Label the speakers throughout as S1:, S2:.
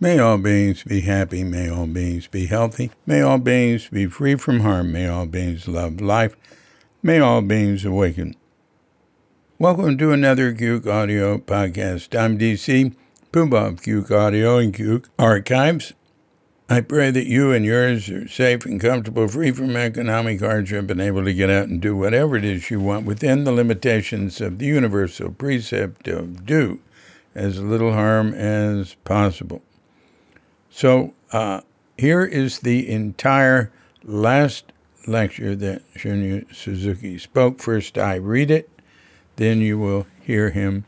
S1: May all beings be happy. May all beings be healthy. May all beings be free from harm. May all beings love life. May all beings awaken. Welcome to another Cuke Audio podcast. I'm DC, Poobah of Cuke Audio and Cuke Archives. I pray that you and yours are safe and comfortable, free from economic hardship, and able to get out and do whatever it is you want within the limitations of the universal precept of do as little harm as possible. So uh, here is the entire last lecture that Shunryu Suzuki spoke. First, I read it, then you will hear him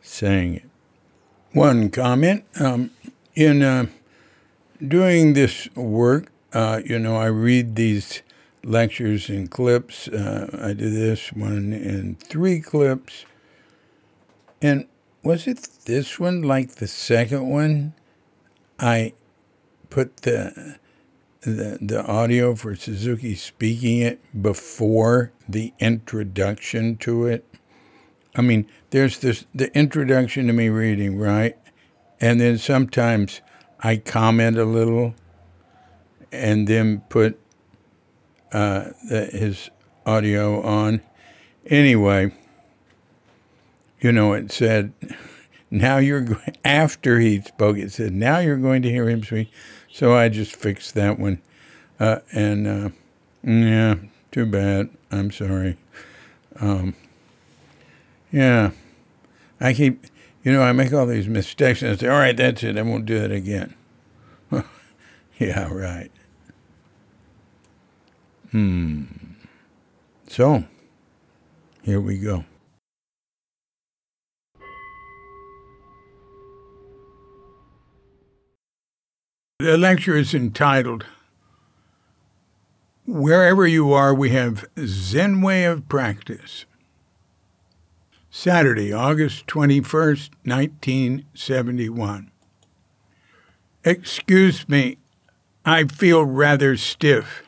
S1: saying it. One comment um, in uh, doing this work, uh, you know, I read these lectures in clips. Uh, I did this one in three clips. And was it this one like the second one? I put the the the audio for Suzuki speaking it before the introduction to it. I mean, there's this the introduction to me reading, right? And then sometimes I comment a little and then put uh, the, his audio on. Anyway, you know, it said, now you're, after he spoke, it said, now you're going to hear him speak. So I just fixed that one. Uh, and uh, yeah, too bad. I'm sorry. Um, yeah, I keep, you know, I make all these mistakes and I say, all right, that's it. I won't do it again. yeah, right. Hmm. So, here we go. The lecture is entitled Wherever You Are, We Have Zen Way of Practice. Saturday, August 21st, 1971. Excuse me, I feel rather stiff.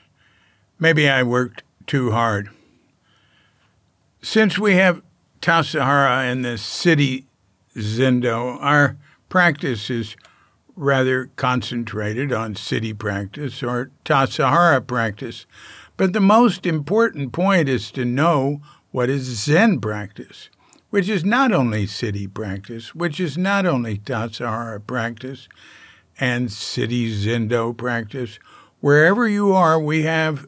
S1: Maybe I worked too hard. Since we have Tassajara in the city Zendo, our practice is rather concentrated on city practice or Tassajara practice. But the most important point is to know what is Zen practice, which is not only city practice, which is not only Tassajara practice and city Zendo practice. Wherever you are, we have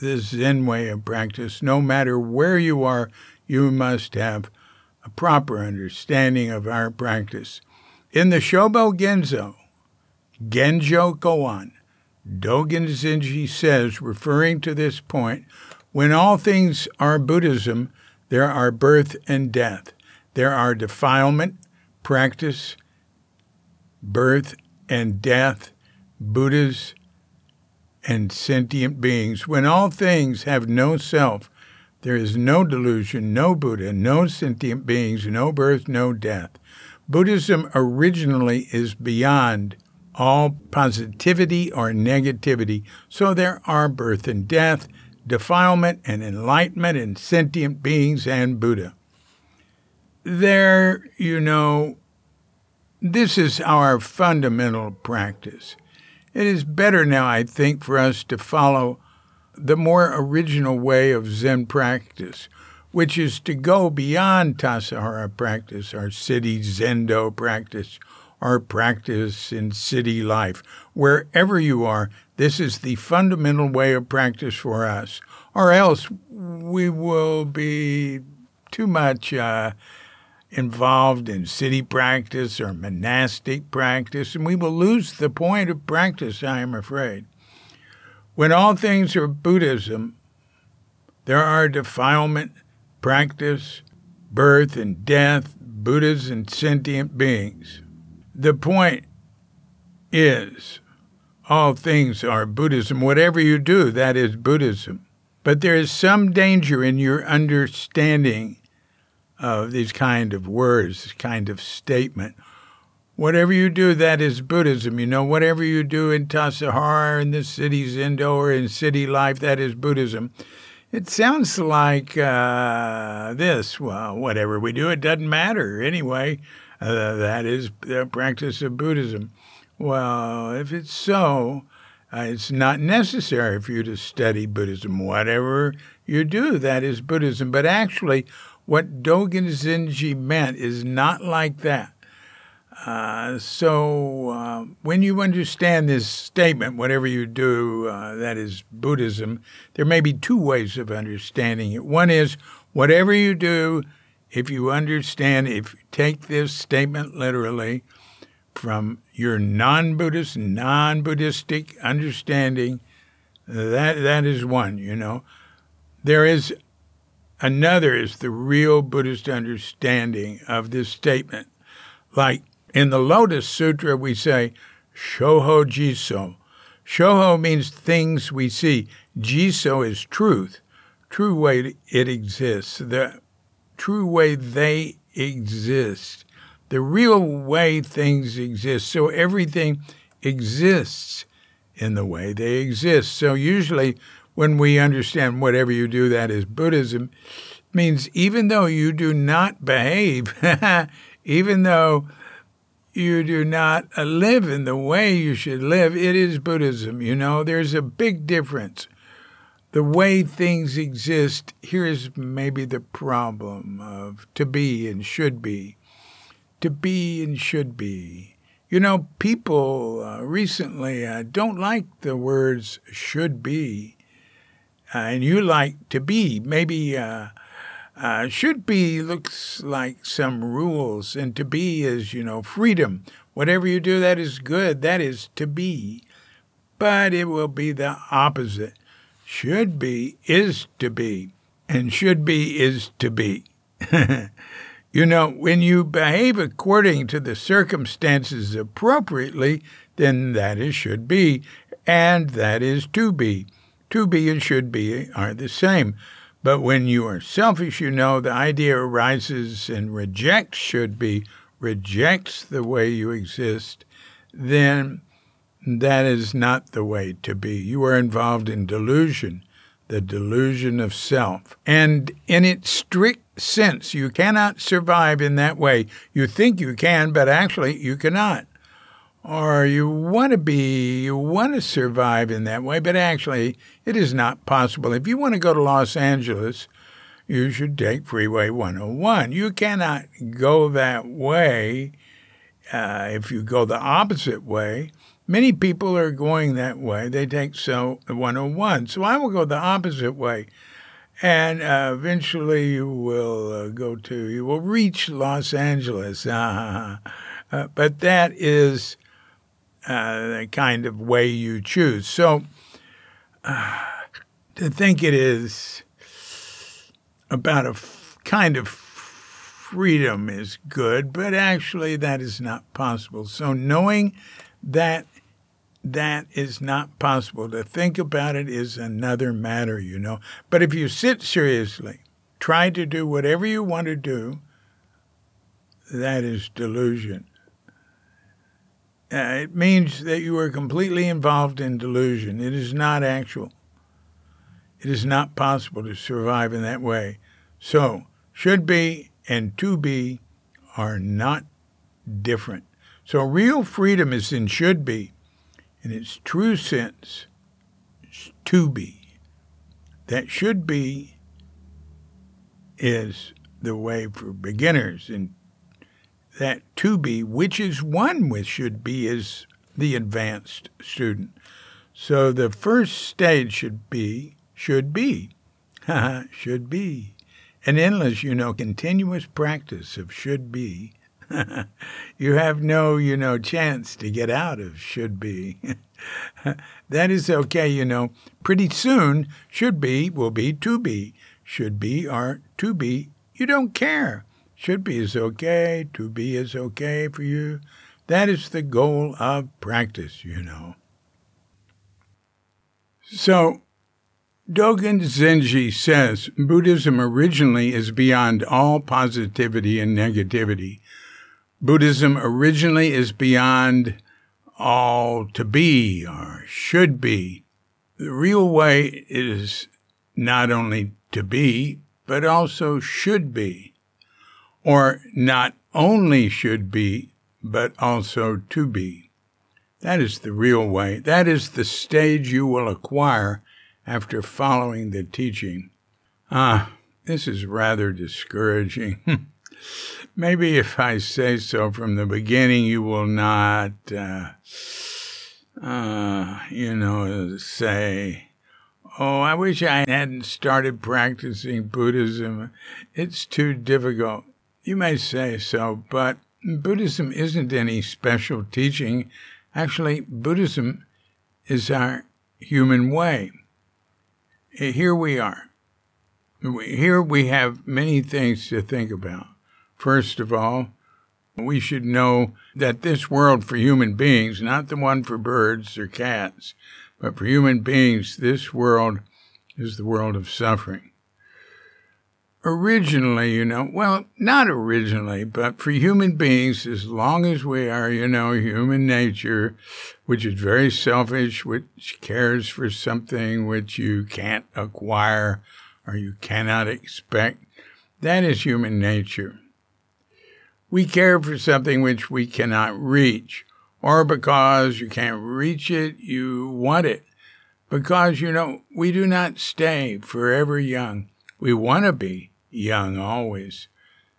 S1: the Zen way of practice. No matter where you are, you must have a proper understanding of our practice. In the Shobo Genzo, Genjo Koan, Dogen Zenji says, referring to this point, when all things are Buddhism, there are birth and death. There are defilement, practice, birth and death, Buddhas, and sentient beings. When all things have no self, there is no delusion, no Buddha, no sentient beings, no birth, no death. Buddhism originally is beyond all positivity or negativity. So there are birth and death, defilement and enlightenment and sentient beings and Buddha. There, you know, this is our fundamental practice. It is better now, I think, for us to follow the more original way of Zen practice, which is to go beyond Tassajara practice, our city Zendo practice, our practice in city life. Wherever you are, this is the fundamental way of practice for us, or else we will be too much uh, involved in city practice or monastic practice, and we will lose the point of practice, I am afraid. When all things are Buddhism, there are defilement, practice, birth and death, Buddhas and sentient beings. The point is, all things are Buddhism. Whatever you do, that is Buddhism. But there is some danger in your understanding of these kind of words, this kind of statement. Whatever you do, that is Buddhism. You know, whatever you do in Tassajara, in the city Zendo, or in city life, that is Buddhism. It sounds like uh, this. Well, whatever we do, it doesn't matter. Anyway, uh, that is the practice of Buddhism. Well, if it's so, uh, it's not necessary for you to study Buddhism. Whatever you do, that is Buddhism. But actually, what Dogen Zenji meant is not like that. Uh, so uh, when you understand this statement, whatever you do, uh, that is Buddhism, there may be two ways of understanding it. One is whatever you do, if you understand, if you take this statement literally from your non-Buddhist, non-Buddhistic understanding, that that is one. You know, there is another is the real Buddhist understanding of this statement, like in the Lotus Sutra, we say, Shoho Jisso. Shoho means things we see. Jisso is truth, true way it exists, the true way they exist, the real way things exist. So everything exists in the way they exist. So usually when we understand whatever you do, that is Buddhism, means even though you do not behave, even though you do not live in the way you should live, it is Buddhism. You know, there's a big difference. The way things exist, here's maybe the problem of to be and should be. To be and should be. You know, people uh, recently uh, don't like the words should be, uh, and you like to be. Maybe uh, uh, should be looks like some rules, and to be is, you know, freedom. Whatever you do, that is good. That is to be. But it will be the opposite. Should be is to be, and should be is to be. you know, when you behave according to the circumstances appropriately, then that is should be, and that is to be. To be and should be are the same. But when you are selfish, you know the idea arises and rejects should be, rejects the way you exist, then that is not the way to be. You are involved in delusion, the delusion of self. And in its strict sense, you cannot survive in that way. You think you can, but actually you cannot or you want to be, you want to survive in that way, but actually it is not possible. If you want to go to Los Angeles, you should take Freeway 101. You cannot go that way uh, if you go the opposite way. Many people are going that way. They take so 101. So I will go the opposite way. And uh, eventually you will uh, go to, you will reach Los Angeles. Uh, but that is uh, the kind of way you choose. So uh, to think it is about a f- kind of freedom is good, but actually that is not possible. So knowing that that is not possible, to think about it is another matter, you know. But if you sit seriously, try to do whatever you want to do, that is delusion. Uh, it means that you are completely involved in delusion. It is not actual. It is not possible to survive in that way. So, should be and to be are not different. So, real freedom is in should be. In its true sense, to be. That should be is the way for beginners and that to be, which is one with should be, is the advanced student. So the first stage should be, should be, should be. An endless, you know, continuous practice of should be. you have no, you know, chance to get out of should be. that is okay, you know. Pretty soon, should be will be to be. Should be or to be. You don't care. Should be is okay, to be is okay for you. That is the goal of practice, you know. So, Dogen Zenji says Buddhism originally is beyond all positivity and negativity. Buddhism originally is beyond all to be or should be. The real way is not only to be, but also should be or not only should be, but also to be. That is the real way. That is the stage you will acquire after following the teaching. Ah, this is rather discouraging. Maybe if I say so from the beginning, you will not, uh, uh, you know, say, Oh, I wish I hadn't started practicing Buddhism. It's too difficult. You may say so, but Buddhism isn't any special teaching. Actually, Buddhism is our human way. Here we are. Here we have many things to think about. First of all, we should know that this world for human beings, not the one for birds or cats, but for human beings, this world is the world of suffering. Originally, you know, well, not originally, but for human beings, as long as we are, you know, human nature, which is very selfish, which cares for something which you can't acquire or you cannot expect, that is human nature. We care for something which we cannot reach or because you can't reach it, you want it. Because, you know, we do not stay forever young. We want to be young always.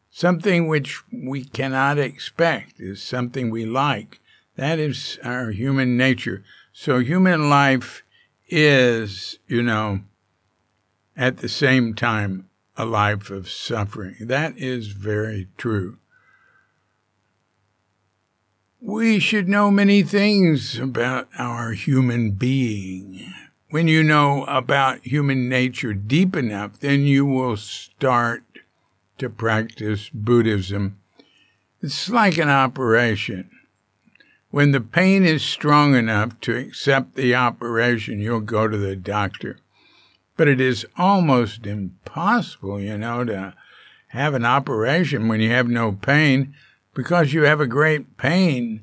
S1: Something which we cannot expect is something we like. That is our human nature. So human life is, you know, at the same time, a life of suffering. That is very true. We should know many things about our human being. When you know about human nature deep enough, then you will start to practice Buddhism. It's like an operation. When the pain is strong enough to accept the operation, you'll go to the doctor. But it is almost impossible, you know, to have an operation when you have no pain because you have a great pain,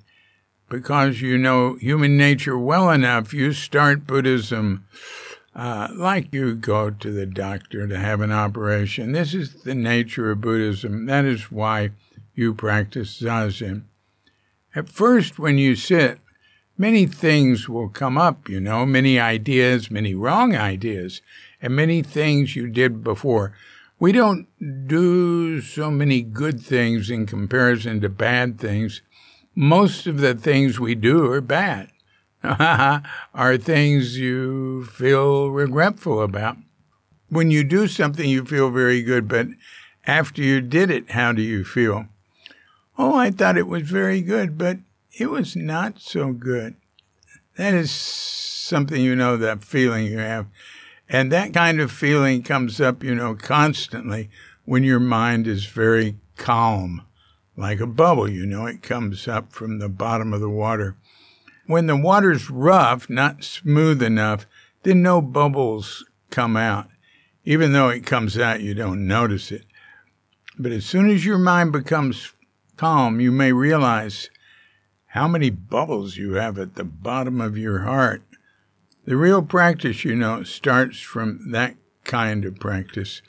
S1: because you know human nature well enough, you start Buddhism uh, like you go to the doctor to have an operation. This is the nature of Buddhism. That is why you practice Zazen. At first, when you sit, many things will come up, you know, many ideas, many wrong ideas, and many things you did before we don't do so many good things in comparison to bad things. Most of the things we do are bad, are things you feel regretful about. When you do something, you feel very good, but after you did it, how do you feel? Oh, I thought it was very good, but it was not so good. That is something you know, that feeling you have. And that kind of feeling comes up, you know, constantly when your mind is very calm, like a bubble, you know, it comes up from the bottom of the water. When the water's rough, not smooth enough, then no bubbles come out. Even though it comes out, you don't notice it. But as soon as your mind becomes calm, you may realize how many bubbles you have at the bottom of your heart the real practice, you know, starts from that kind of practice.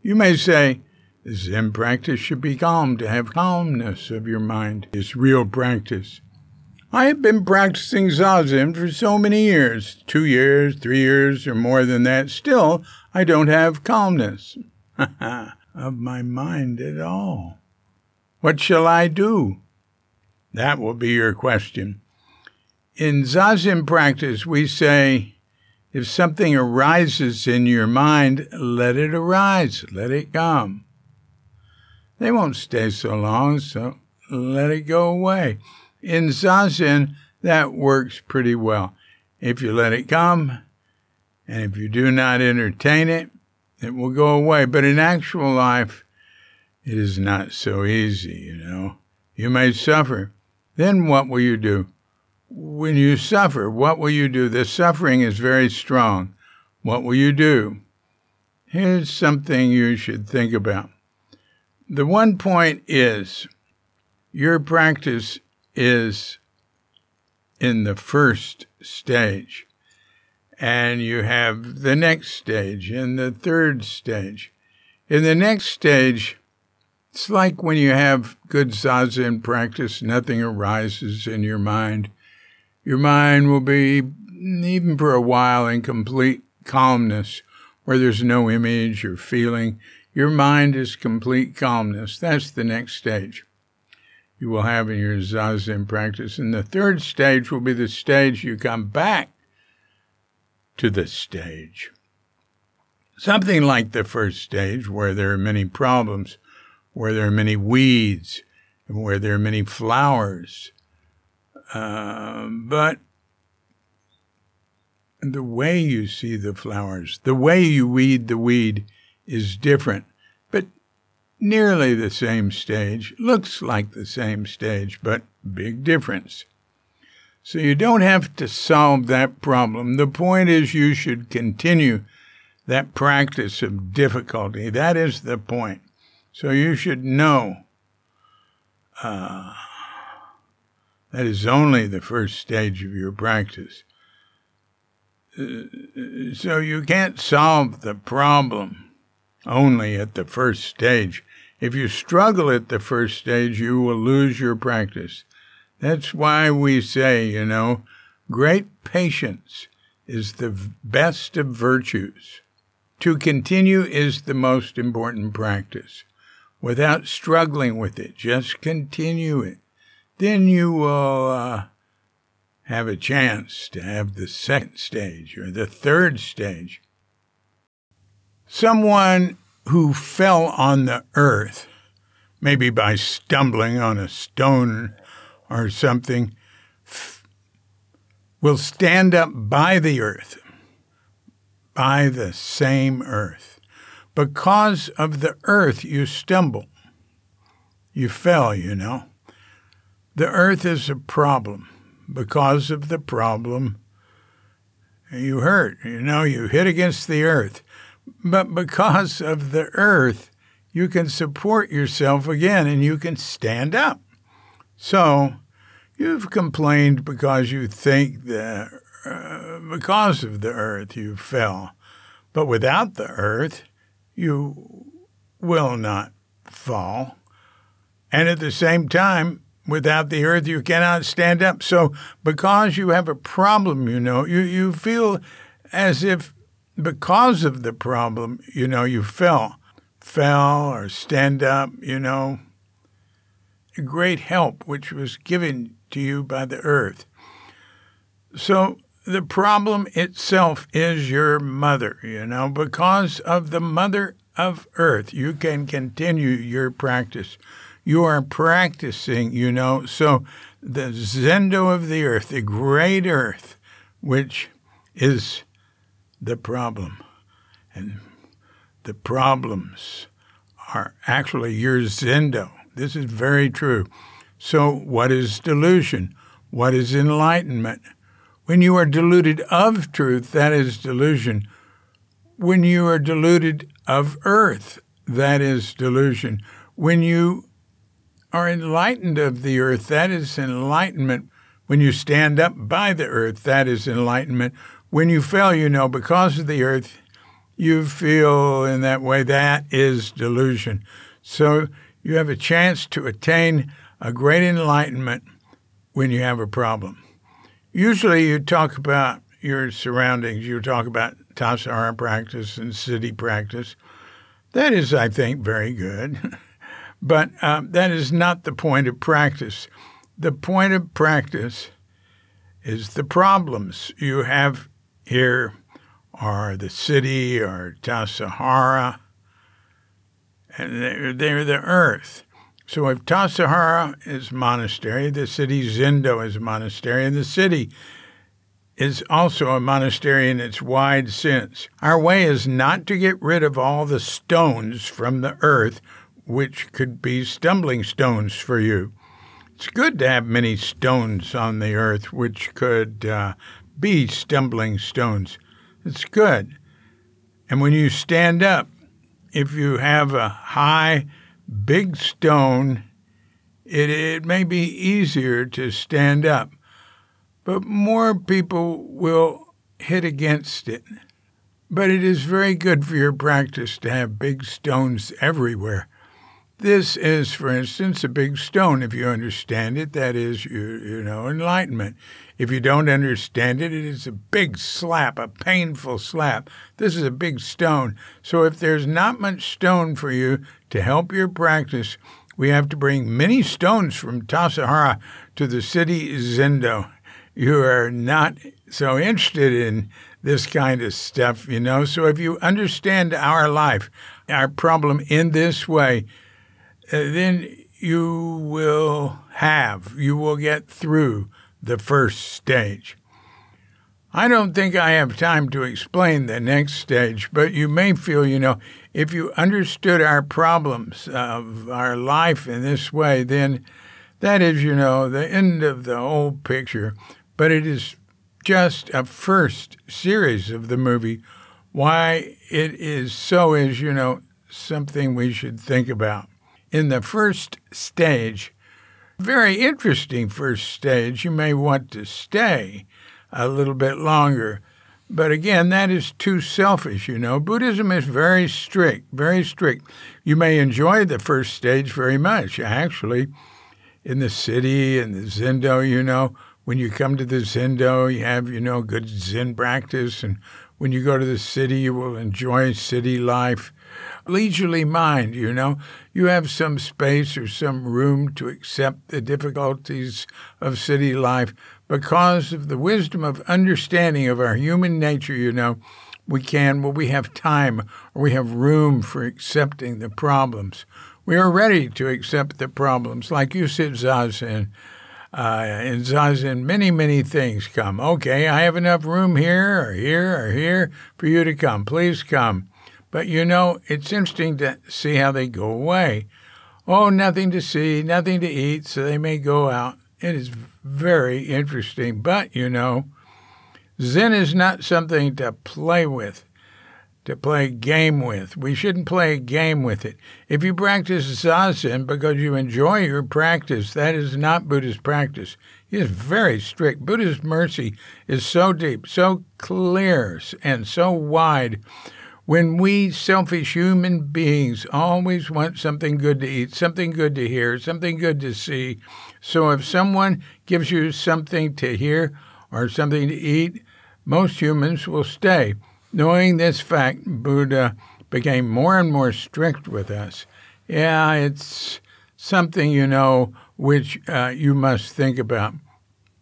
S1: You may say, Zen practice should be calm. To have calmness of your mind is real practice. I have been practicing Zazen for so many years two years, three years, or more than that. Still, I don't have calmness of my mind at all. What shall I do? That will be your question. In Zazen practice, we say, if something arises in your mind, let it arise, let it come. They won't stay so long, so let it go away. In Zazen, that works pretty well. If you let it come, and if you do not entertain it, it will go away. But in actual life, it is not so easy, you know. You may suffer. Then what will you do? When you suffer, what will you do? The suffering is very strong. What will you do? Here's something you should think about. The one point is your practice is in the first stage, and you have the next stage and the third stage. In the next stage, it's like when you have good zazen practice, nothing arises in your mind Your mind will be, even for a while, in complete calmness where there's no image or feeling. Your mind is complete calmness. That's the next stage you will have in your Zazen practice. And the third stage will be the stage you come back to the stage. Something like the first stage, where there are many problems, where there are many weeds, and where there are many flowers. Uh, but the way you see the flowers, the way you weed the weed is different, but nearly the same stage, looks like the same stage, but big difference. So you don't have to solve that problem. The point is you should continue that practice of difficulty. That is the point. So you should know uh, that is only the first stage of your practice. Uh, so you can't solve the problem only at the first stage. If you struggle at the first stage, you will lose your practice. That's why we say, you know, great patience is the best of virtues. To continue is the most important practice. Without struggling with it, just continue it. Then you will uh, have a chance to have the second stage or the third stage. Someone who fell on the earth, maybe by stumbling on a stone or something will stand up by the earth, by the same earth. Because of the earth, you stumble. You fell, you know. The earth is a problem. Because of the problem, you hurt. You know, you hit against the earth. But because of the earth, you can support yourself again and you can stand up. So you've complained because you think that uh, because of the earth you fell. But without the earth, you will not fall. And at the same time, without the earth, you cannot stand up. So, because you have a problem, you know, you, you feel as if because of the problem, you know, you fell, fell or stand up, you know, great help which was given to you by the earth. So the problem itself is your mother, you know, because of the mother of earth, you can continue your practice. You are practicing, you know, so the zendo of the earth, the great earth, which is the problem. And the problems are actually your zendo. This is very true. So, what is delusion? What is enlightenment? When you are deluded of truth, that is delusion. When you are deluded of earth, that is delusion. When you are enlightened of the earth, that is enlightenment. When you stand up by the earth, that is enlightenment. When you fell, you know, because of the earth, you feel in that way, that is delusion. So you have a chance to attain a great enlightenment when you have a problem. Usually, you talk about your surroundings, you talk about Tassajara practice and city practice. That is, I think, very good. but uh, that is not the point of practice. The point of practice is the problems you have here are the city or Tassajara and they're, they're the earth. So if Tassajara is monastery, the city Zendo is monastery, and the city is also a monastery in its wide sense. Our way is not to get rid of all the stones from the earth, which could be stumbling stones for you. It's good to have many stones on the earth, which could uh, be stumbling stones. It's good. And when you stand up, if you have a high, big stone, it, it may be easier to stand up, but more people will hit against it. But it is very good for your practice to have big stones everywhere This is, for instance, a big stone. If you understand it, that is, you, you know, enlightenment. If you don't understand it, it is a big slap, a painful slap. This is a big stone. So if there's not much stone for you to help your practice, we have to bring many stones from Tassajara to the city Zendo. You are not so interested in this kind of stuff, you know. So if you understand our life, our problem in this way, Uh, then you will have, you will get through the first stage. I don't think I have time to explain the next stage, but you may feel, you know, if you understood our problems of our life in this way, then that is, you know, the end of the whole picture. But it is just a first series of the movie. Why it is so is, you know, something we should think about. In the first stage, very interesting first stage, you may want to stay a little bit longer. But again, that is too selfish, you know. Buddhism is very strict, very strict. You may enjoy the first stage very much. Actually, in the city and the Zendo, you know, when you come to the Zendo, you have, you know, good Zen practice. And when you go to the city, you will enjoy city life. Leisurely mind, you know. You have some space or some room to accept the difficulties of city life because of the wisdom of understanding of our human nature, you know. We can, well, we have time or we have room for accepting the problems. We are ready to accept the problems. Like you said, Zazen, uh, in Zazen, many, many things come. Okay, I have enough room here or here or here for you to come. Please come. But you know, it's interesting to see how they go away. Oh, nothing to see, nothing to eat, so they may go out. It is very interesting. But you know, Zen is not something to play with to play a game with. We shouldn't play a game with it. If you practice zazen because you enjoy your practice, that is not Buddhist practice. He is very strict. Buddhist mercy is so deep, so clear, and so wide. When we selfish human beings always want something good to eat, something good to hear, something good to see. So if someone gives you something to hear or something to eat, most humans will stay. Knowing this fact, Buddha became more and more strict with us. Yeah, it's something, you know, which uh, you must think about.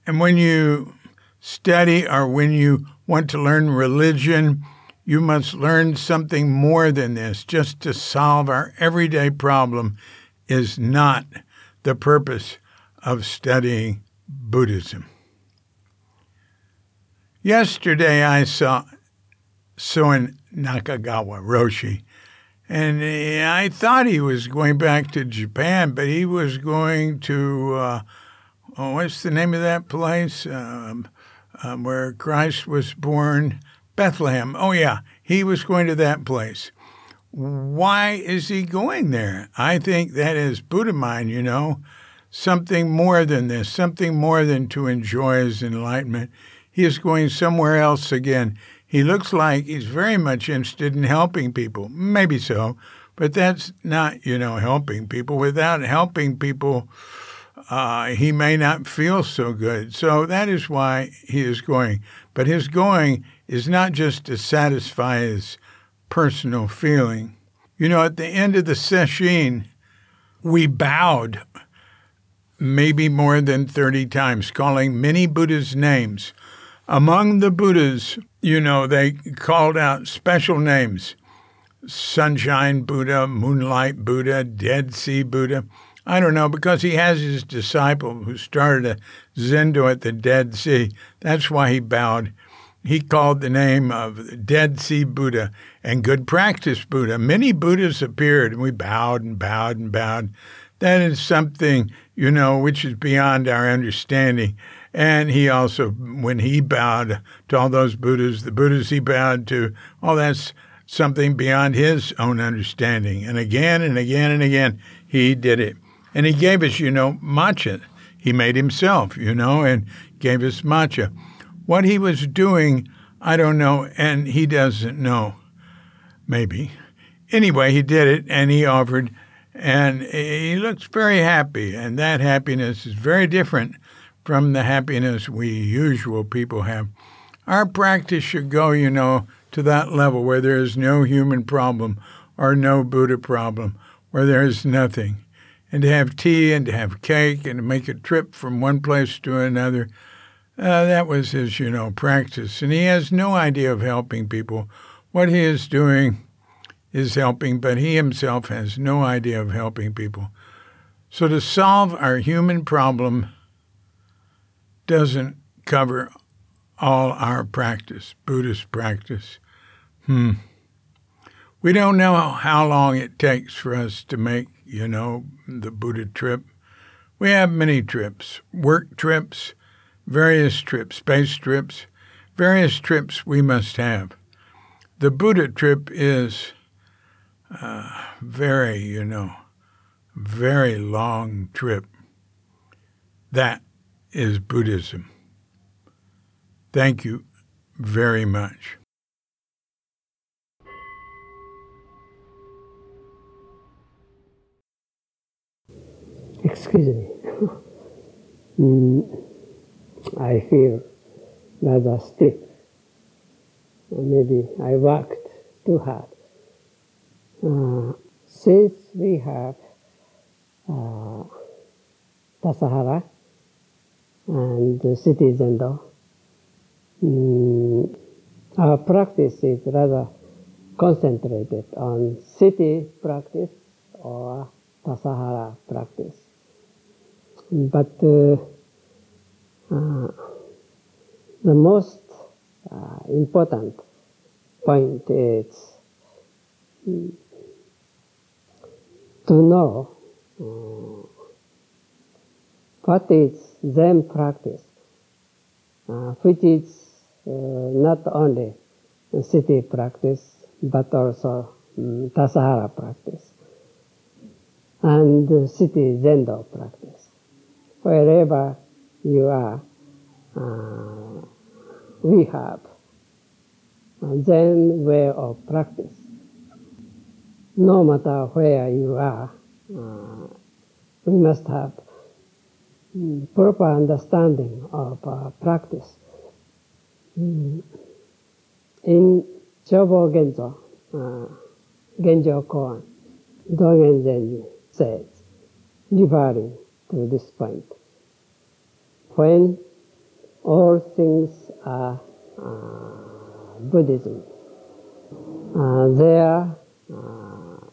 S1: And when you study or when you want to learn religion, you must learn something more than this. Just to solve our everyday problem is not the purpose of studying Buddhism. Yesterday, I saw Soen Nakagawa Roshi. And I thought he was going back to Japan, but he was going to, uh, oh, what's the name of that place um, um, where Christ was born? Bethlehem. Oh, yeah, he was going to that place. Why is he going there? I think that is Buddha mind, you know, something more than this, something more than to enjoy his enlightenment. He is going somewhere else again. He looks like he's very much interested in helping people. Maybe so, but that's not, you know, helping people. Without helping people, uh, he may not feel so good. So that is why he is going. But his going is not just to satisfy his personal feeling. You know, at the end of the session, we bowed maybe more than 30 times, calling many Buddhas' names. Among the Buddhas, you know, they called out special names Sunshine Buddha, Moonlight Buddha, Dead Sea Buddha. I don't know, because he has his disciple who started a zendo at the Dead Sea. That's why he bowed. He called the name of Dead Sea Buddha and Good Practice Buddha. Many Buddhas appeared, and we bowed and bowed and bowed. That is something, you know, which is beyond our understanding. And he also, when he bowed to all those Buddhas, the Buddhas he bowed to, all that's something beyond his own understanding. And again and again and again, he did it. And he gave us, you know, matcha. He made himself, you know, and gave us matcha. What he was doing, I don't know, and he doesn't know. Maybe. Anyway, he did it, and he offered And he looks very happy, and that happiness is very different from the happiness we usual people have. Our practice should go, you know, to that level where there is no human problem or no Buddha problem, where there is nothing. And to have tea and to have cake and to make a trip from one place to another, uh, that was his, you know, practice. And he has no idea of helping people. What he is doing is helping, but he himself has no idea of helping people. So to solve our human problem doesn't cover all our practice, Buddhist practice. Hmm. We don't know how long it takes for us to make, you know, the Buddha trip. We have many trips, work trips, various trips, space trips, various trips we must have. The Buddha trip is uh, very, you know, very long trip. That is Buddhism. Thank you very much.
S2: Excuse me. mm, I feel rather stiff. Maybe I worked too hard. Uh, since we have uh, Tassajara and city Zendo, um, our practice is rather concentrated on city practice or Tassajara practice. But uh, the most uh, important point is to know uh, what is Zen practice, uh, which is uh, not only city practice but also um, Tassajara practice and city Zendo practice. Wherever you are, uh, we have Zen way of practice. No matter where you are, uh, we must have proper understanding of uh, practice. Mm. In Shobo Genzo, uh, Genjo Koan, Dogen Zenji says, referring to this point, when all things are uh, Buddhism, uh, their uh,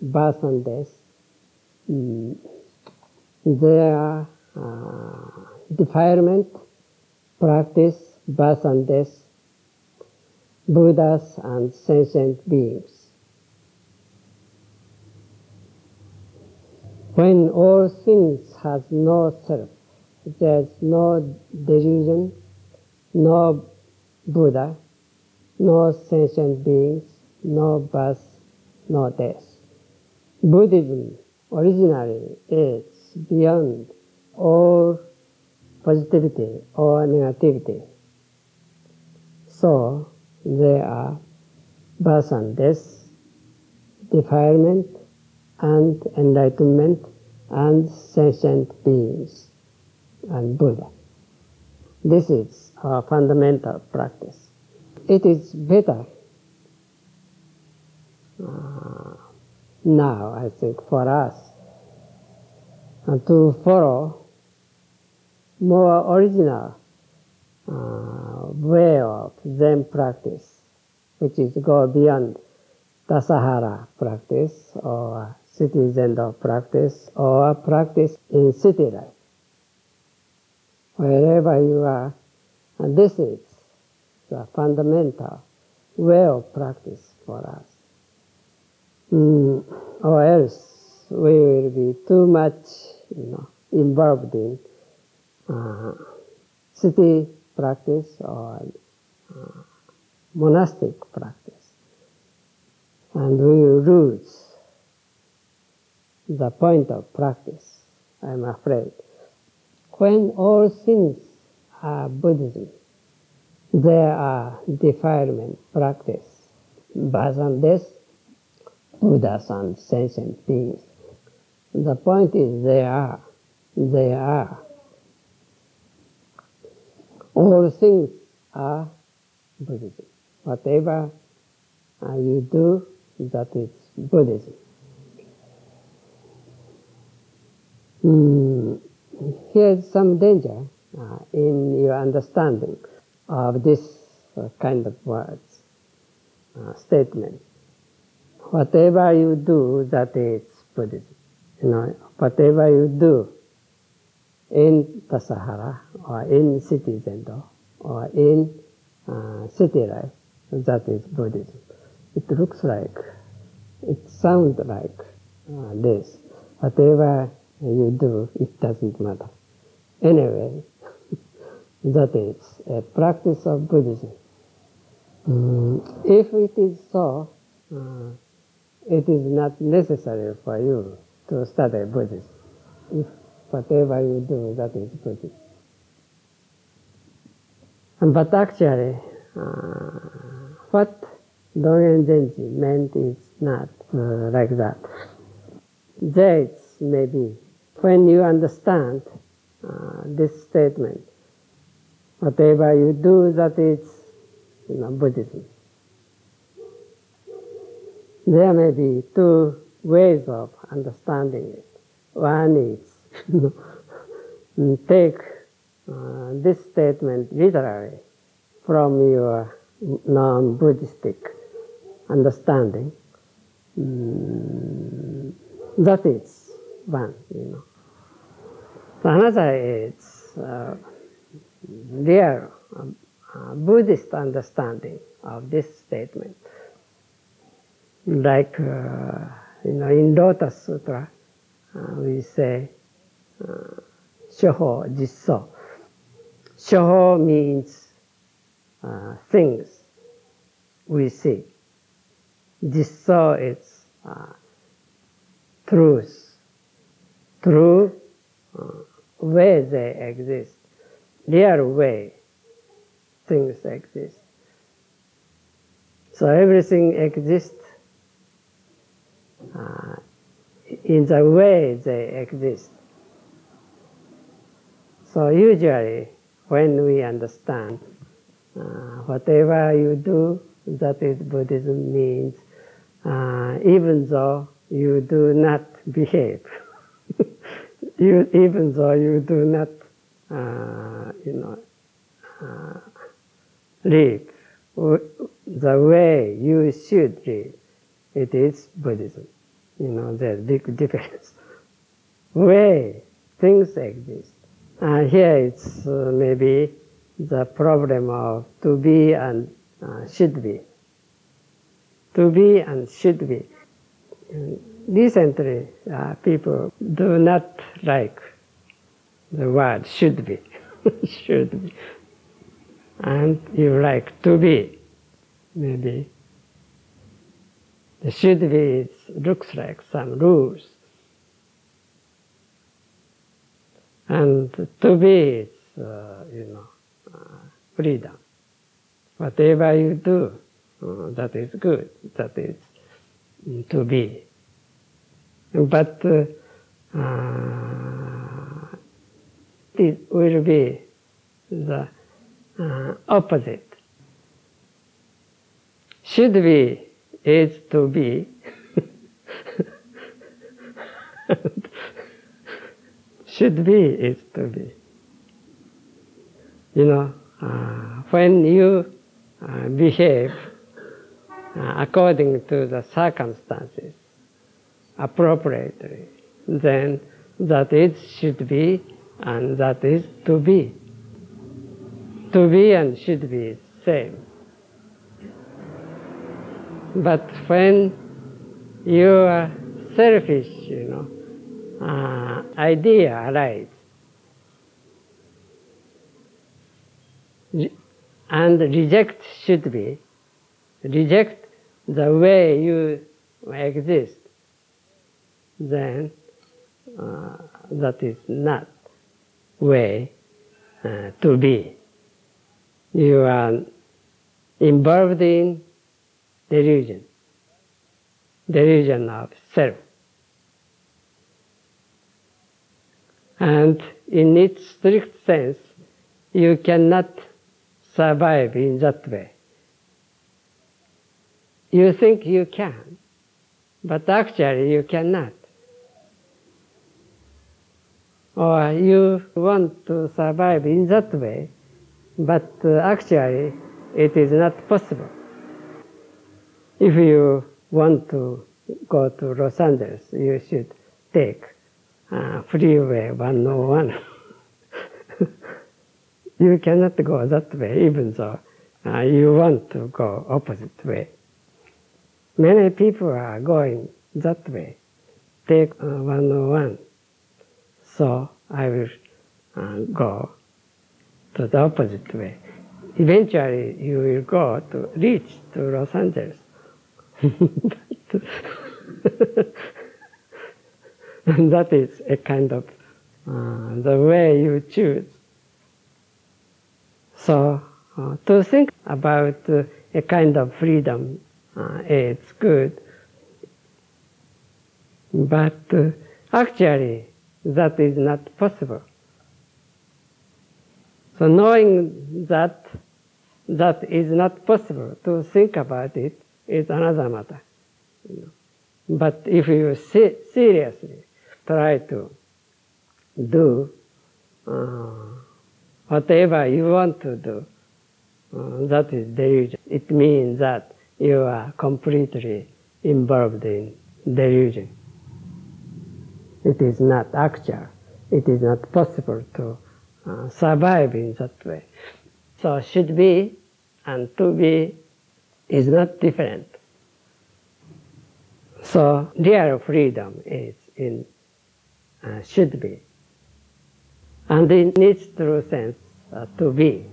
S2: birth and death, mm, their uh, defilement, practice, birth and death, Buddhas and sentient beings. When all things has no self, there's no delusion, no Buddha, no sentient beings, no birth, no death. Buddhism originally is beyond all positivity or negativity. So there are birth and death, defilement and enlightenment and sentient beings and Buddha. This is our fundamental practice. It is better uh, now, I think, for us uh, to follow more original uh, way of Zen practice, which is go beyond Tassajara practice or city Zendo practice or practice in city life wherever you are. And this is the fundamental way of practice for us. Mm, or else we will be too much, you know, involved in uh, city practice or uh, monastic practice. And we lose the point of practice, I'm afraid when all things are Buddhism, there are defilement practice, death, Buddhas and sentient beings. The point is they are. They are. All things are Buddhism. Whatever you do, that is Buddhism. Mm, here's some danger uh, in your understanding of this uh, kind of words, uh, statement. Whatever you do, that is Buddhism. You know, whatever you do in the Tassajara or in city center or in uh, city life, that is Buddhism. It looks like, it sounds like uh, this. Whatever you do, it doesn't matter. Anyway, that is a practice of Buddhism. Mm, if it is so, uh, it is not necessary for you to study Buddhism. If whatever you do, that is Buddhism. But actually, uh, what Dogen Zenji meant is not uh, like that. There is maybe when you understand uh, this statement, whatever you do, that is you know, Buddhism. There may be two ways of understanding it. One is take uh, this statement literally from your non-Buddhistic understanding. Mm, that is one, you know. Another is uh, real uh, Buddhist understanding of this statement. Like, uh, you know, in Lotus Sutra, uh, we say, uh, Shoho Jisso. Shoho means uh, things we see. Jisso is truth. True uh, way they exist. Real way things exist. So everything exists uh, in the way they exist. So usually, when we understand uh, whatever you do, that is Buddhism means, uh, even though you do not behave, you, even though you do not, uh, you know, uh, live the way you should live, it is Buddhism. You know, there's big difference. Way things exist. And here it's uh, maybe the problem of to be and uh, should be. To be and should be. And recently, uh, people do not like the word should be. should be. And you like to be, maybe. The should be looks like some rules. And to be is, uh, you know, uh, freedom. Whatever you do, uh, that is good. That is to be. But uh, it will be the uh, opposite. Should be is to be. should be is to be. You know, uh, when you uh, behave uh, according to the circumstances appropriately, then that is should be and that is to be. To be and should be same. But when you are selfish, you know, uh, idea arises, and reject should be, reject the way you exist, then uh, that is not way uh, to be. You are involved in delusion, delusion of self.
S1: And in its strict sense, you cannot survive in that way. You think you can, but actually you cannot. Or you want to survive in that way, but uh, actually it is not possible. If you want to go to Los Angeles, you should take uh, Freeway 101. you cannot go that way, even though uh, you want to go opposite way. Many people are going that way. Take uh, 101. So I will uh, go to the opposite way. Eventually, you will go to reach to Los Angeles. that is a kind of uh, the way you choose. So uh, to think about uh, a kind of freedom uh, is good, but uh, actually that is not possible. So knowing that that is not possible to think about it is another matter. But if you se- seriously try to do uh, whatever you want to do, uh, that is delusion. It means that you are completely involved in delusion. It is not actual. It is not possible to uh, survive in that way. So should be and to be is not different. So real freedom is in uh, should be, and in its true sense, uh, to be.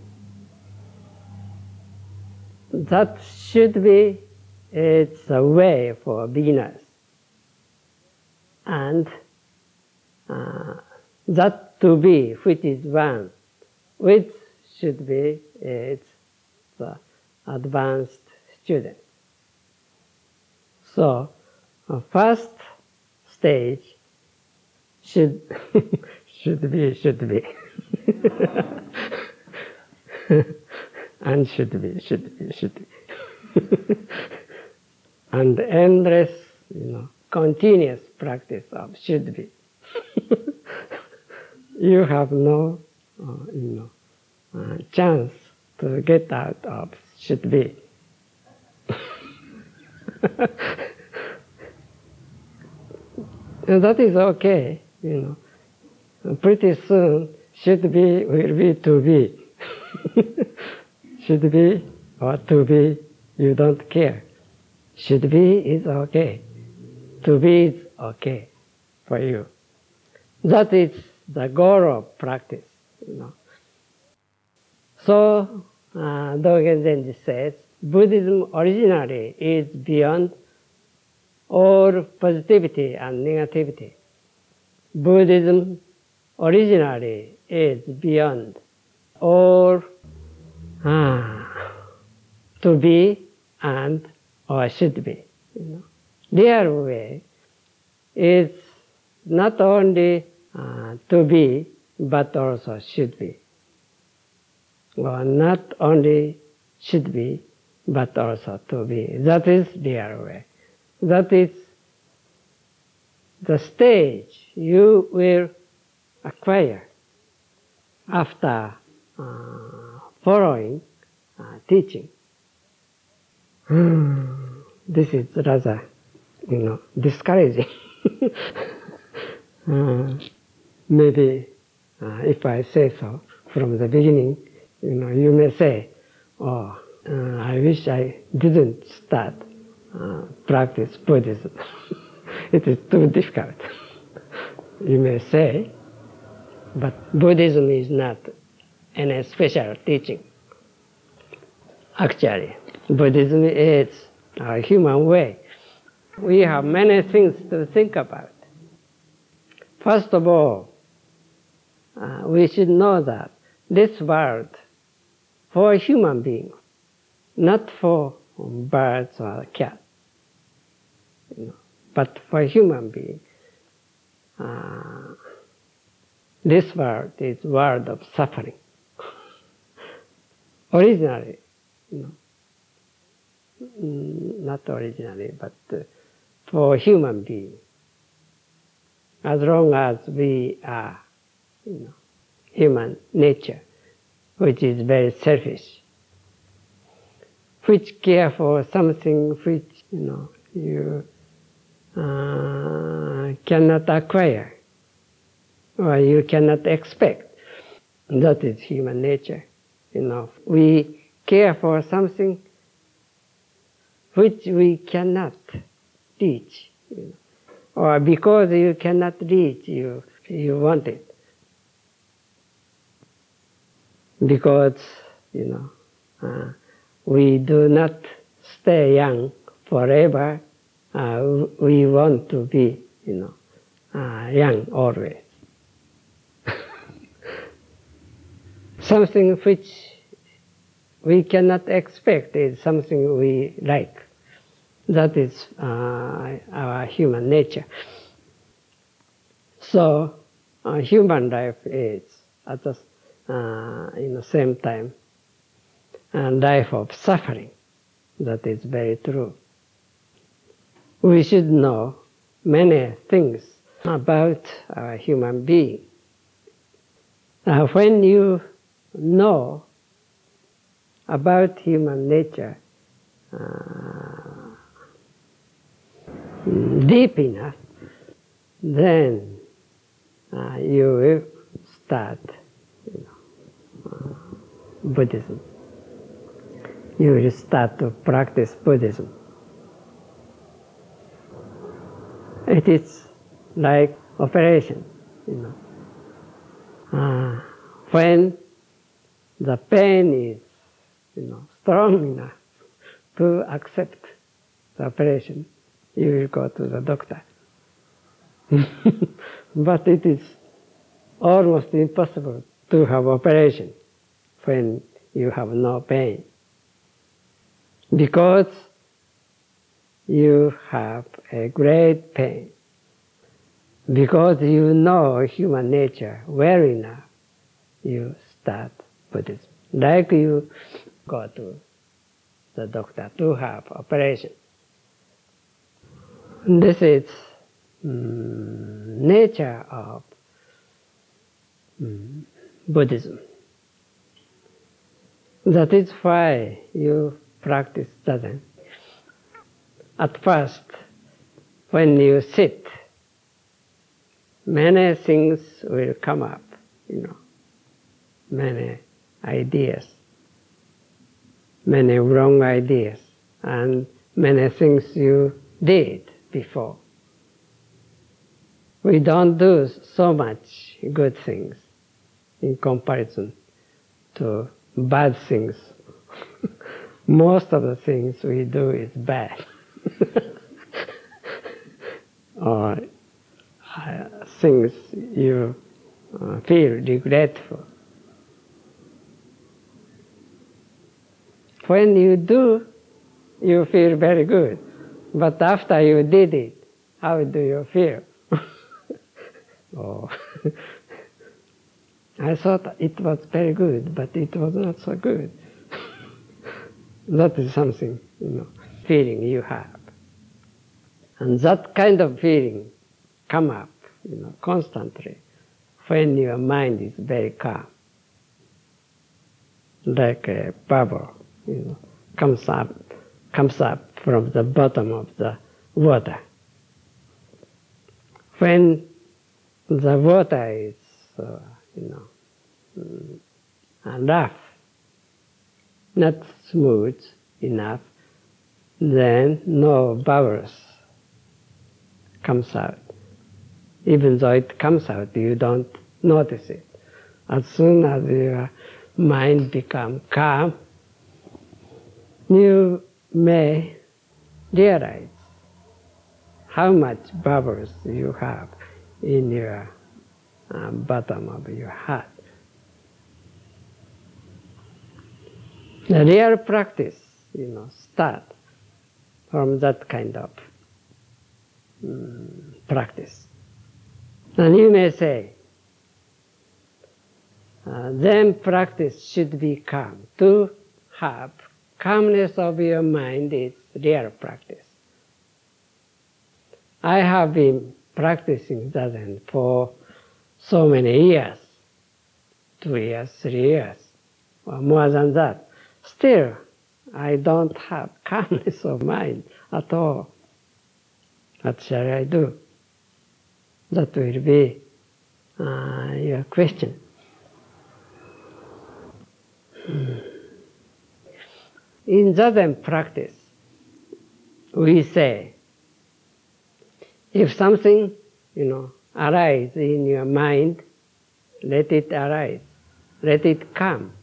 S1: That should be it's a way for beginners, and uh, that to be, which is one, which should be it's the advanced student. So, first stage should should be should be. And should be should be should be. And endless you know continuous practice of should be you have no uh, you know uh, chance to get out of should be and that is okay, you know. Pretty soon, should be will be to be. should be or to be, you don't care. Should be is okay. To be is okay for you. That is the goal of practice, you know. So, uh, Dogen Zenji says, Buddhism originally is beyond all positivity and negativity. Buddhism originally is beyond all ah, to be and or should be. You know. Real way is not only uh, to be but also should be. Or not only should be but also to be. That is the way. That is the stage you will acquire after uh, following uh, teaching. this is rather, you know, discouraging. uh, maybe uh, if I say so from the beginning, you know, you may say, "Oh, uh, I wish I didn't start uh, practice Buddhism. it is too difficult." you may say, but Buddhism is not any special teaching. Actually, Buddhism is a human way. We have many things to think about. First of all, uh, we should know that this world for human beings, not for birds or cats, you know, but for human beings, uh, this world is world of suffering. originally, you know, not originally, but uh, for human being, as long as we are, you know, human nature, which is very selfish, which care for something which you know you uh, cannot acquire or you cannot expect. That is human nature. You know, we care for something which we cannot reach, you know. or because you cannot reach, you you want it because you know uh, we do not stay young forever. Uh, we want to be you know uh, young always. something which we cannot expect is something we like. That is uh, our human nature. So, uh, human life is at the uh, in the same time a life of suffering. That is very true. We should know many things about human being. Uh, when you know about human nature uh, deep enough, then uh, you will start Buddhism. You start to practice Buddhism. It is like operation, you know. Uh, when the pain is, you know, strong enough to accept the operation, you will go to the doctor. but it is almost impossible to have operation when you have no pain. Because you have a great pain. Because you know human nature well enough you start Buddhism like you go to the doctor to have operation. This is um, nature of um, Buddhism. That is why you practice Zazen. At first, when you sit, many things will come up, you know, many ideas, many wrong ideas, and many things you did before. We don't do so much good things in comparison to bad things. Most of the things we do is bad. or uh, things you uh, feel regretful. When you do, you feel very good. But after you did it, how do you feel? oh. I thought it was very good, but it was not so good. that is something, you know, feeling you have. And that kind of feeling come up, you know, constantly when your mind is very calm. Like a bubble, you know, comes up, comes up from the bottom of the water. When the water is uh, you know, mm, rough, not smooth enough, then no bubbles comes out. Even though it comes out, you don't notice it. As soon as your mind becomes calm, you may realize how much bubbles you have in your uh, bottom of your heart. The real practice, you know, start from that kind of um, practice. And you may say, uh, then practice should be calm. To have calmness of your mind is real practice. I have been practicing Zazen for so many years, two years, three years, or more than that. Still, I don't have calmness of mind at all. What shall I do? That will be uh, your question. Hmm. In Zazen practice, we say, if something, you know, arises in your mind, let it arise, let it come.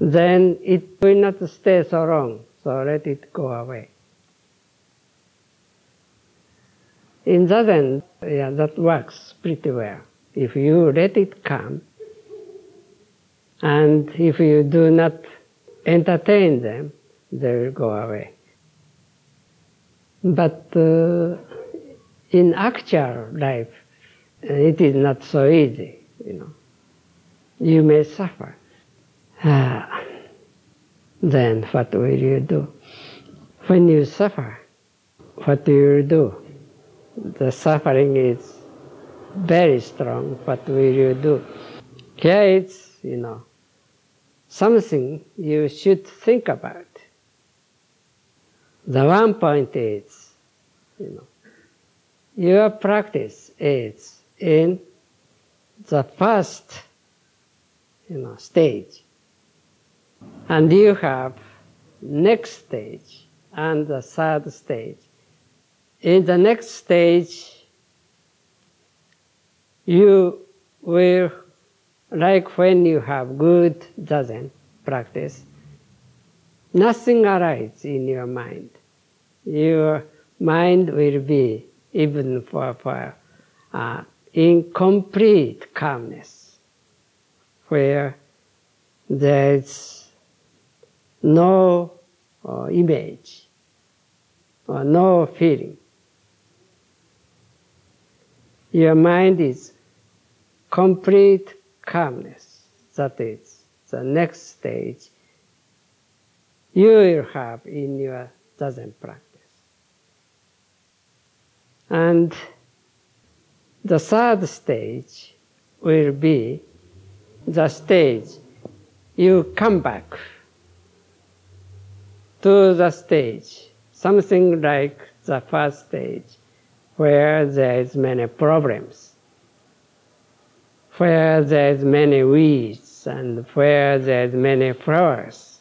S1: Then it will not stay so long, so let it go away. In Zazen, yeah, that works pretty well. If you let it come, and if you do not entertain them, they will go away. But uh, in actual life, it is not so easy, you know. You may suffer. Ah, then what will you do? When you suffer, what do you do? The suffering is very strong. What will you do? Here it's, you know, something you should think about. The one point is, you know, your practice is in the first, you know, stage, and you have next stage and the third stage. In the next stage, you will like when you have good zazen practice, nothing arises in your mind. Your mind will be even for, for uh, incomplete calmness, where there's no uh, image or no feeling. Your mind is complete calmness. That is the next stage you will have in your Zazen practice. And the third stage will be the stage you come back to the stage, something like the first stage, where there is many problems where there's many weeds and where there's many flowers.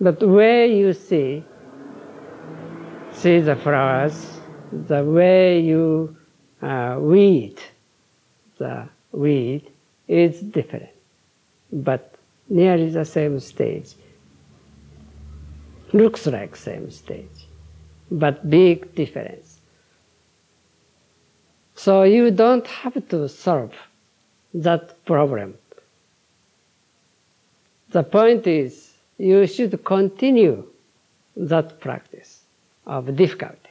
S1: But where you see, see the flowers, the way you uh, weed the weed is different, but nearly the same stage. Looks like same stage, but big difference. So you don't have to solve that problem. The point is, you should continue that practice of difficulty.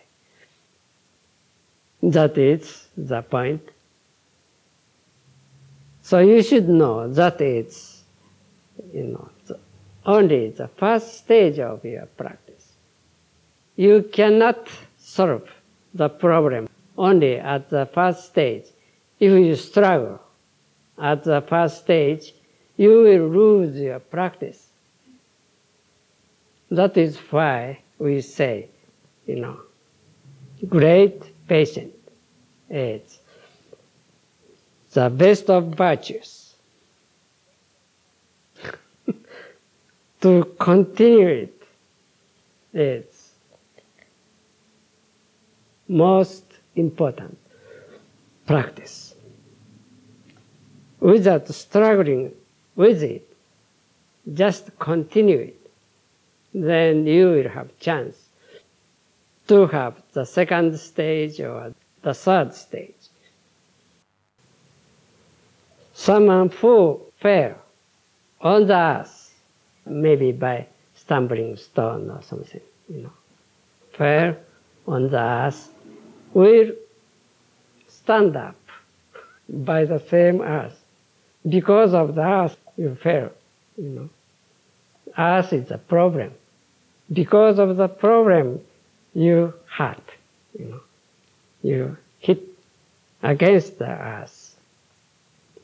S1: That is the point. So you should know that it's, you know, the, only the first stage of your practice. You cannot solve the problem only at the first stage. If you struggle at the first stage, you will lose your practice. That is why we say, you know, great patient is the best of virtues. to continue it is most important practice. Without struggling with it, just continue it, then you will have chance to have the second stage or the third stage. Someone who fell on the earth, maybe by stumbling stone or something, you know, fell on the earth will stand up
S2: by the same earth. Because of the earth, you fell, You know, earth is a problem. Because of the problem, you hurt. You know, you hit against the earth.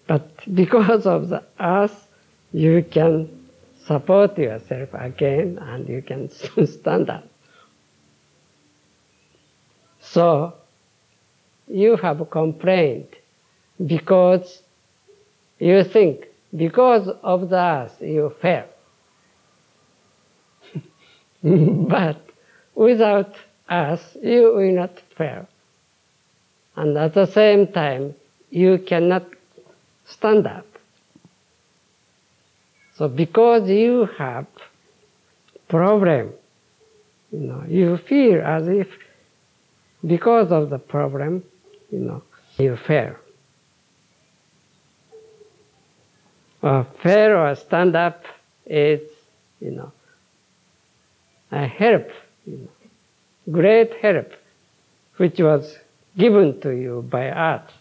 S2: But because of the earth, you can support yourself again and you can stand up. So, you have complained because you think because of the earth you fail. but without us, you will not fail. And at the same time, you cannot stand up. So because you have problem, you know, you feel as if because of the problem, you know, you fail. Or fail or stand up is, you know, a help, great help, which was given to you by us.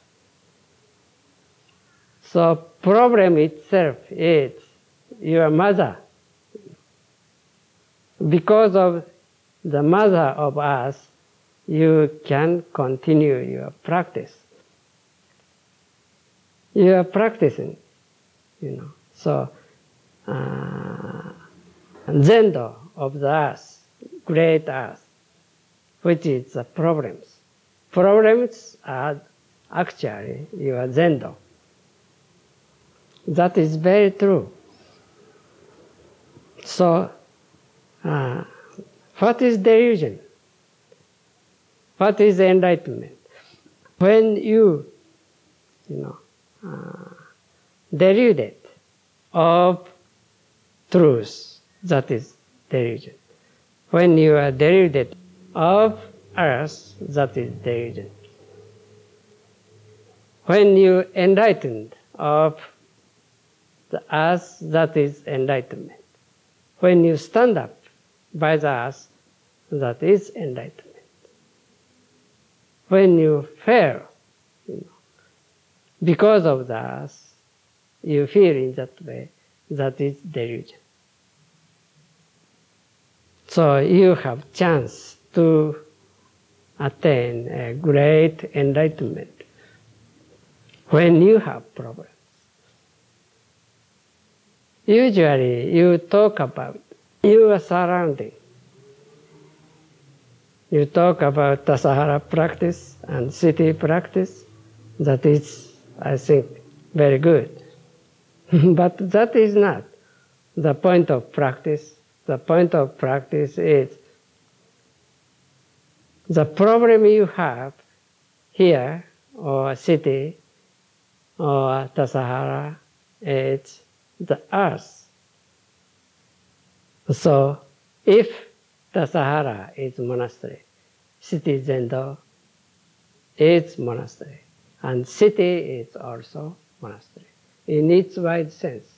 S2: So problem itself is your mother. Because of the mother of us, you can continue your practice. You are practicing, you know. So, uh, Zendo of the earth, great earth, which is the problems. Problems are actually your Zendo. That is very true. So, uh, what is delusion? What is enlightenment? When you, you know, uh, deluded of truth, that is delusion. When you are deluded of earth, that is delusion. When you enlightened of the earth, that is enlightenment. When you stand up by the earth, that is enlightenment. When you fail, you know, because of the you feel in that way, that is delusion. So you have chance to attain a great enlightenment when you have problems. Usually you talk about your surrounding. You talk about Tassajara practice and city practice. That is, I think, very good. but that is not the point of practice. The point of practice is the problem you have here or city or Tassajara is the earth. So if Tassajara is monastery, city Zendo is monastery, and city is also monastery in its wide sense.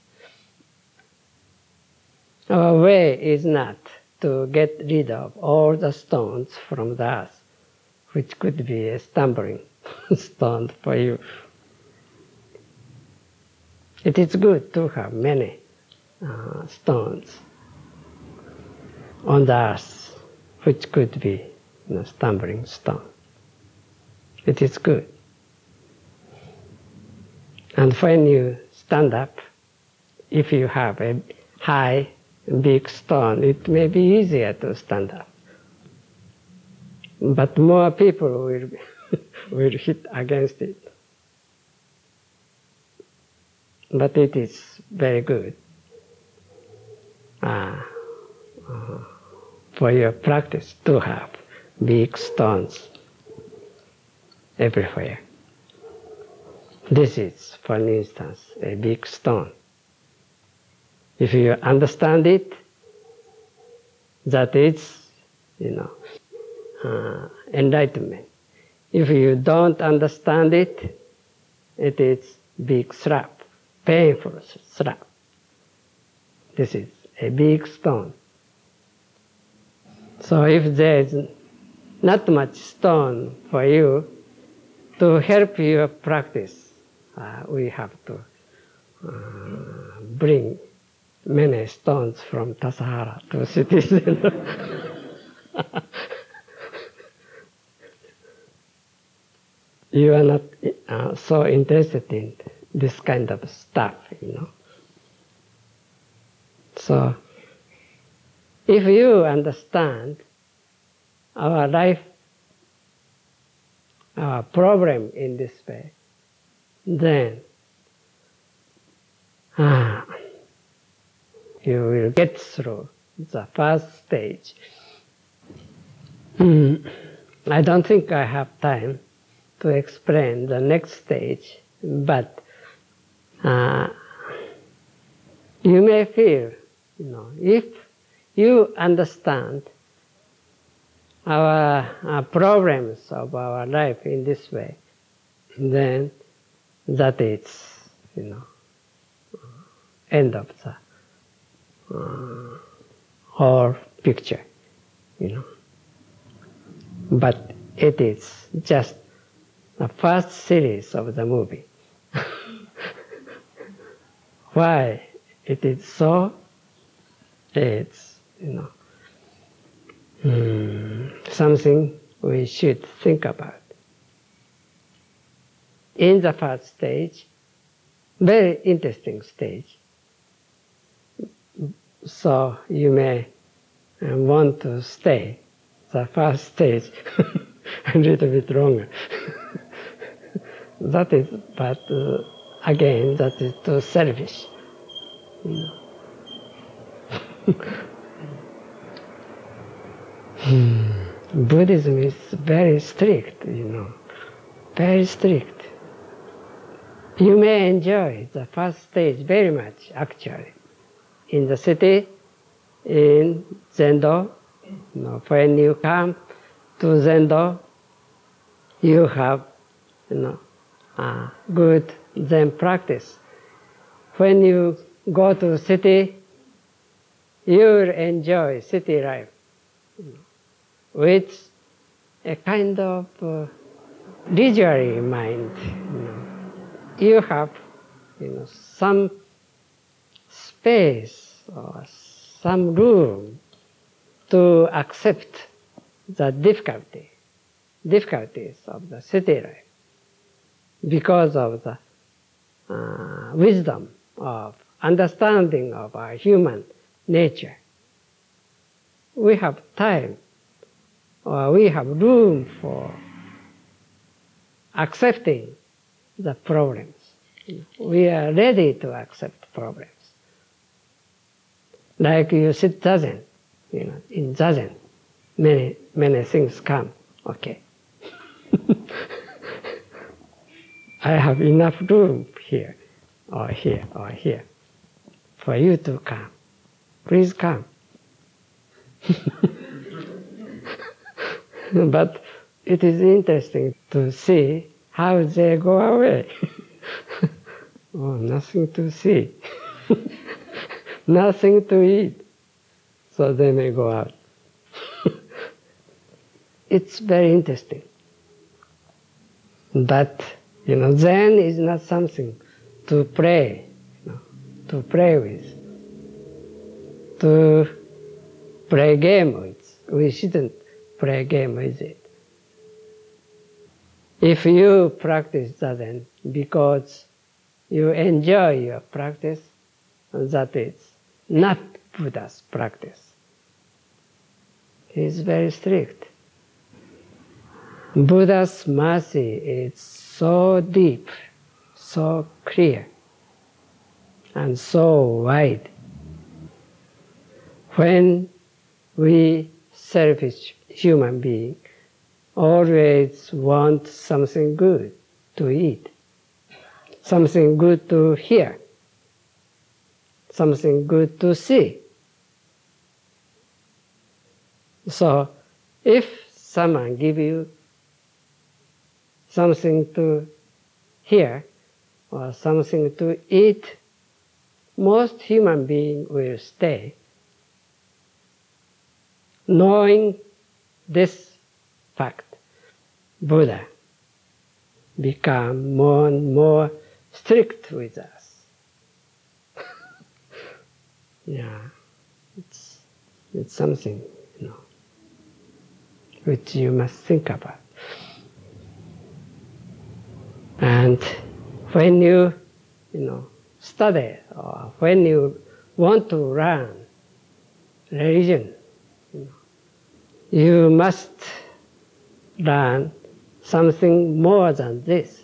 S2: Our way is not to get rid of all the stones from the earth, which could be a stumbling stone for you. It is good to have many uh, stones on the earth, which could be you know, stumbling stone. It is good. And when you stand up, if you have a high, big stone, it may be easier to stand up. But more people will, will hit against it. But it is very good uh, for your practice to have big stones everywhere. This is, for instance, a big stone. If you understand it, that is, you know, uh, enlightenment. If you don't understand it, it is big slap, painful slap. This is a big stone. So if there is not much stone for you to help your practice, uh, we have to uh, bring many stones from Tassajara to city center. you are not uh, so interested in this kind of stuff, you know. So, if you understand our life, our problem in this way, then ah, you will get through the first stage. Mm, I don't think I have time to explain the next stage, but uh, you may feel, you know, if you understand our, our problems of our life in this way, then that is, you know, end of the uh, whole picture, you know. But it is just the first series of the movie. Why it is so? It's you know mm, something we should think about. In the first stage, very interesting stage. So you may want to stay the first stage a little bit longer. that is, but uh, again, that is too selfish. Buddhism is very strict, you know, very strict. You may enjoy the first stage very much, actually. In the city, in Zendo, know, when you come to Zendo, you have, you know, good Zen practice. When you go to the city, you will enjoy city life with a kind of uh, mind. You, know. you have, you know, some space or some room to accept the difficulty, difficulties of the city life because of the uh, wisdom of understanding of our human nature. We have time or we have room for accepting the problems. We are ready to accept problems. Like you sit zazen, you know, in zazen, many, many things come, okay. I have enough room here, or here, or here, for you to come. Please come. but it is interesting to see how they go away. oh, nothing to see, nothing to eat, so they may go out. it's very interesting. But, you know, Zen is not something to pray, you know, to pray with, to play game with. We shouldn't play game with it. If you practice Zazen because you enjoy your practice, that is not Buddha's practice. He is very strict. Buddha's mercy is so deep, so clear, and so wide. When we selfish human being always want something good to eat, something good to hear, something good to see. So, if someone give you something to hear or something to eat, most human being will stay, knowing this fact. Buddha become more and more strict with us. Yeah, it's, it's something, you know, which you must think about. And when you, you know, study or when you want to learn religion, you, know, you must learn something more than this,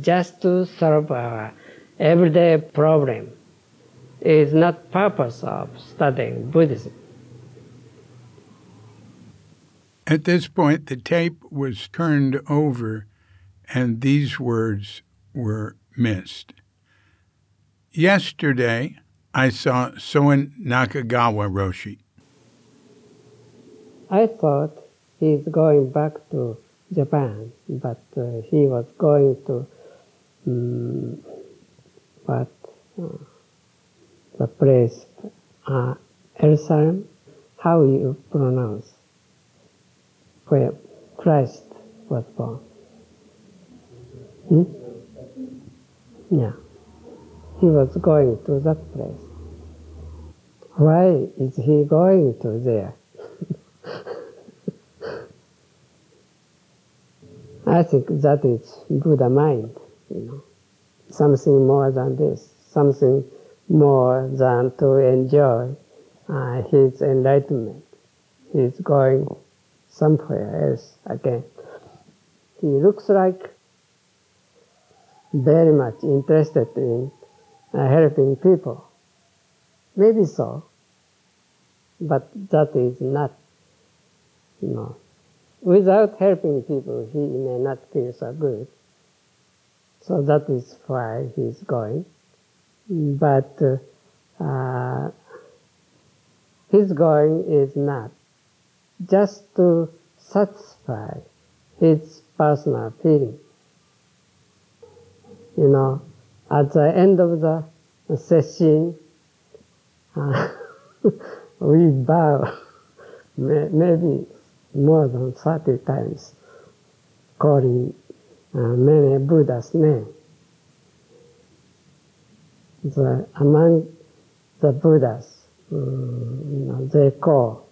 S2: just to solve our everyday problem. Is not purpose of studying Buddhism.
S1: At this point, the tape was turned over and these words were missed. Yesterday, I saw Soen Nakagawa Roshi.
S2: I thought he's going back to Japan, but uh, he was going to um, what uh, the place uh, Jerusalem. How you pronounce where Christ was born? Hmm? Yeah. He was going to that place. Why is he going to there? I think that is Buddha mind, you know. Something more than this, something more than to enjoy uh, his enlightenment. He's going somewhere else again. He looks like very much interested in uh, helping people. Maybe so, but that is not, you know, without helping people, he may not feel so good. So that is why he's going. But uh, his going is not just to satisfy his personal feeling you know, at the end of the session, uh, we bow maybe more than 30 times, calling uh, many Buddha's name. The, among the Buddhas, um, you know, they call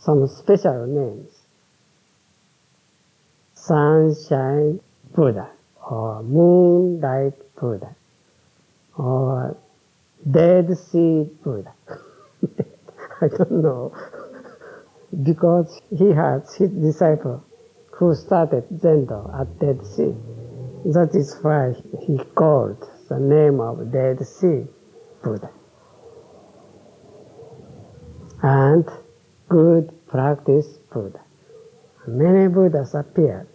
S2: some special names. Sunshine Buddha or moonlight Buddha or Dead Sea Buddha. I don't know. because he has his disciple who started Zendo at Dead Sea. That is why he called the name of Dead Sea Buddha. And good practice Buddha. Many Buddhas appeared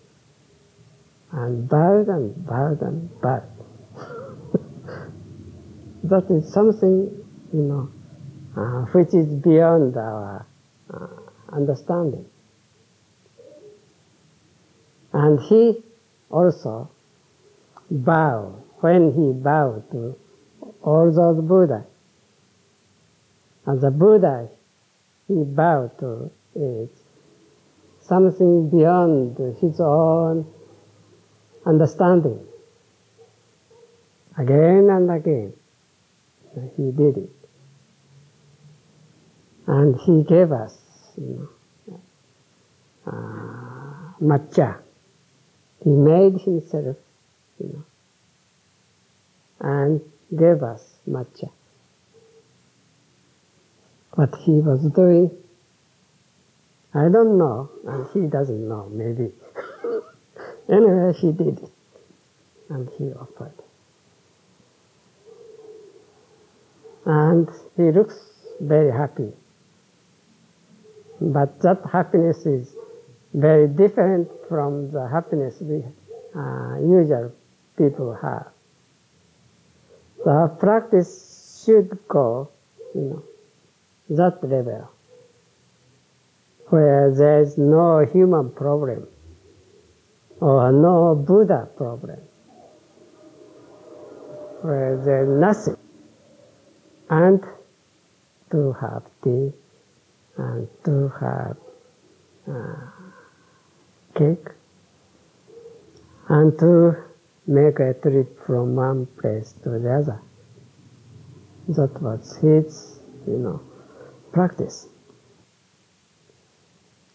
S2: and bowed and bowed and bowed. that is something, you know, uh, which is beyond our uh, understanding. And he also bowed, when he bowed to all those Buddhas. And the Buddha he bowed to is something beyond his own understanding. Again and again, he did it. And he gave us, you know, uh, matcha. He made himself, you know, and gave us matcha. What he was doing, I don't know, and he doesn't know, maybe. Anyway, he did it. And he offered. And he looks very happy. But that happiness is very different from the happiness we uh, usual people have. The practice should go, you know, that level, where there is no human problem or no Buddha problem, where there's nothing, and to have tea and to have uh, cake and to make a trip from one place to the other. That was his, you know, practice.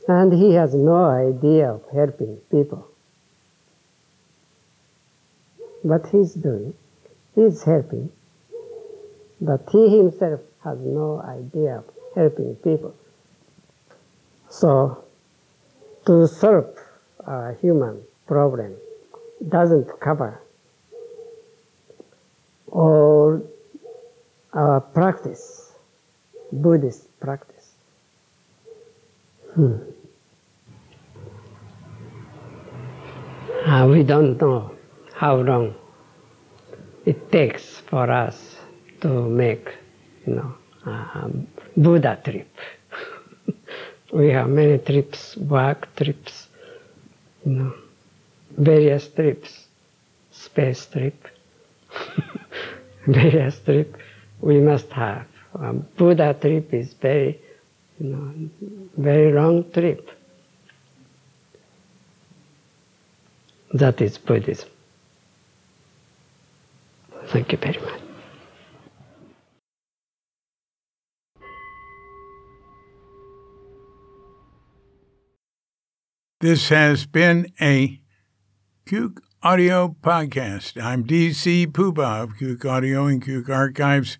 S2: And he has no idea of helping people. What he's doing, he's helping, but he himself has no idea of helping people. So, to solve a human problem doesn't cover all our practice, Buddhist practice. Hmm. Uh, we don't know how long it takes for us to make, you know, Buddha trip. we have many trips, work trips, you know, various trips, space trip, various trip we must have. A Buddha trip is very, you know, very long trip. That is Buddhism. Thank you very much.
S1: This has been a Cuke Audio podcast. I'm DC Puba of Cuke Audio and Cuke Archives,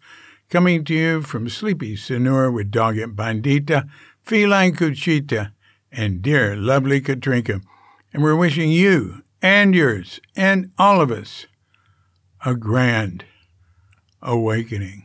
S1: coming to you from Sleepy Sonora with Doggett Bandita, Feline Cuchita, and dear lovely Katrinka. And we're wishing you and yours and all of us a grand awakening.